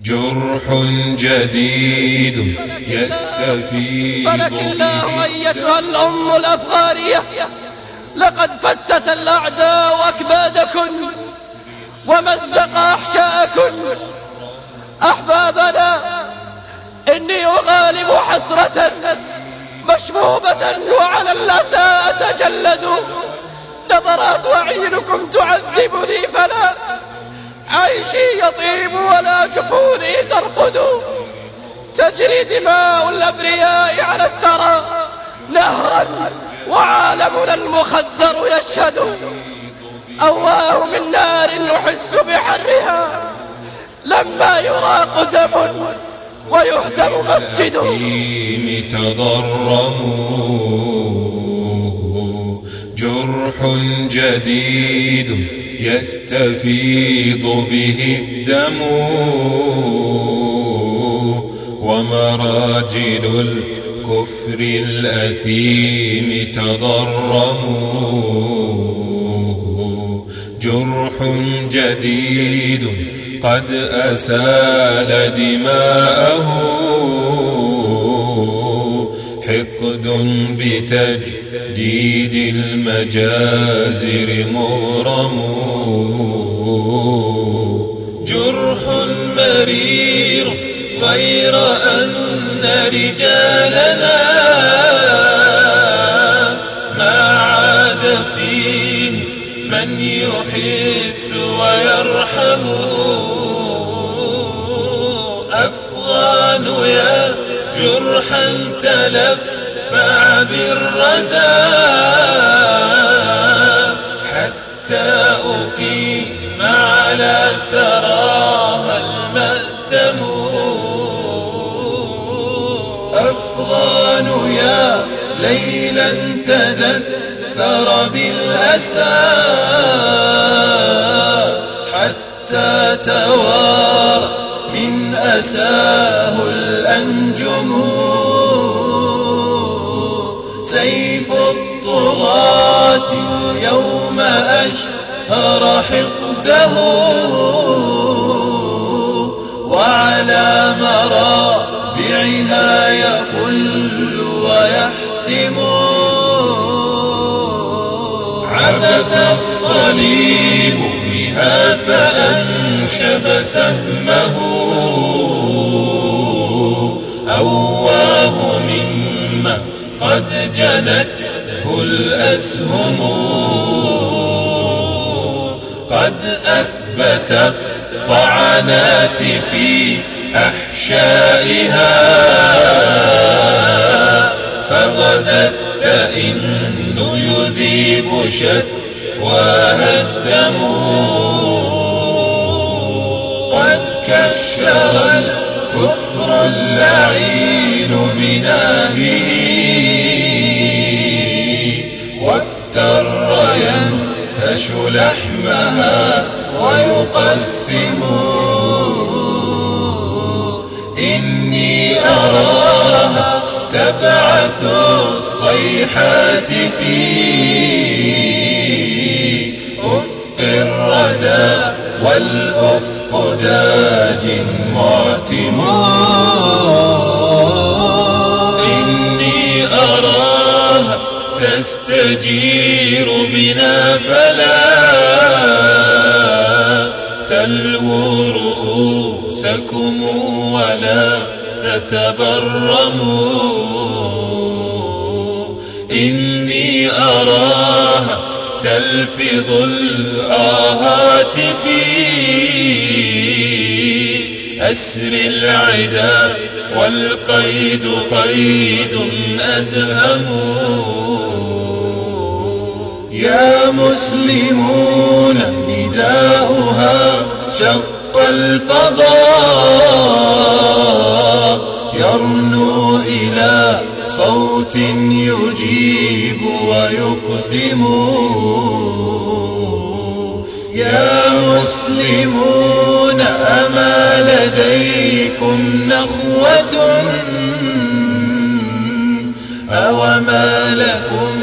جرح جديد يستفيد. فلك الله أيتها الأم الأفغارية لقد فتت الأعداء أكبادكن ومزق أحشاءكن. أحبابنا إني أغالب حسرة مشبوبة وعلى الأسى أتجلد. نظرات أعينكم تعذبني فلا عيشي يطيب ولا جفوني ترقد. تجري دماء الأبرياء على الثرى نهرا وعالمنا المخدر يشهد. أواه من نار نحس بحرها لما يراق دم ويهدم مسجد. تضرموا جرح جديد. يستفيض به الدم ومراجل الكفر الأثيم تضرموا جرح جديد قد أسال دماءه حقد بتجديد المجازر مغرم. جرح مرير غير أن رجالنا ما عاد فيه من يحس ويرحم. جرحا تلفع بالردى حتى أقيم على ثراها المأتم. أفغان يا ليلا تدثر بالأسى حتى توارى من أساه اليوم أشهر حقده وعلى مرابعها يفل ويحسم عبث الصليب بها فأنشب سهمه أواه مما قد جنته الأسهم قد أثبتت طعنات في أحشائها. فغدت تئن يذيب شتواها الدم. ينهش لحمها ويقسم. إني أراها تبعث الصيحات في أفق الردى والأفق داج معتم. إني أراها تستجير رؤوسكم ولا تتبرموا. إني أراها تلفظ الآهات في أسر العدا والقيد قيد أدهم. يا مسلمون نداؤها شق الفضاء يرنو إلى صوت يجيب ويقدم. يا مسلمون أما لديكم نخوة؟ أوما لكم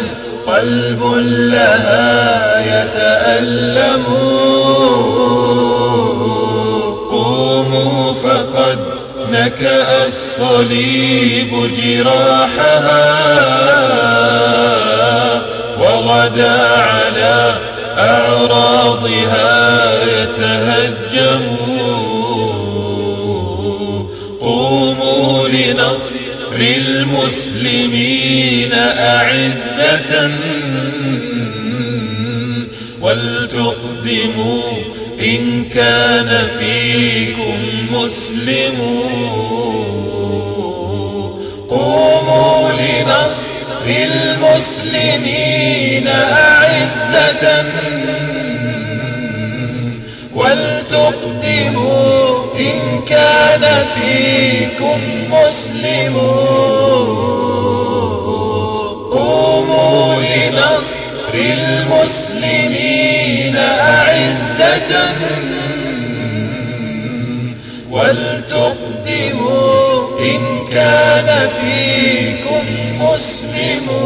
قلب لها يتألم؟ نكأ الصليب جراحها وغدا على أعراضها يتهجم قوموا لنصر المسلمين أعزة. ولتقدموا إن كان فيكم مسلم قوموا لنصر المسلمين أعزة ولتقدموا إن كان فيكم مسلم. كان فيكم مسلمون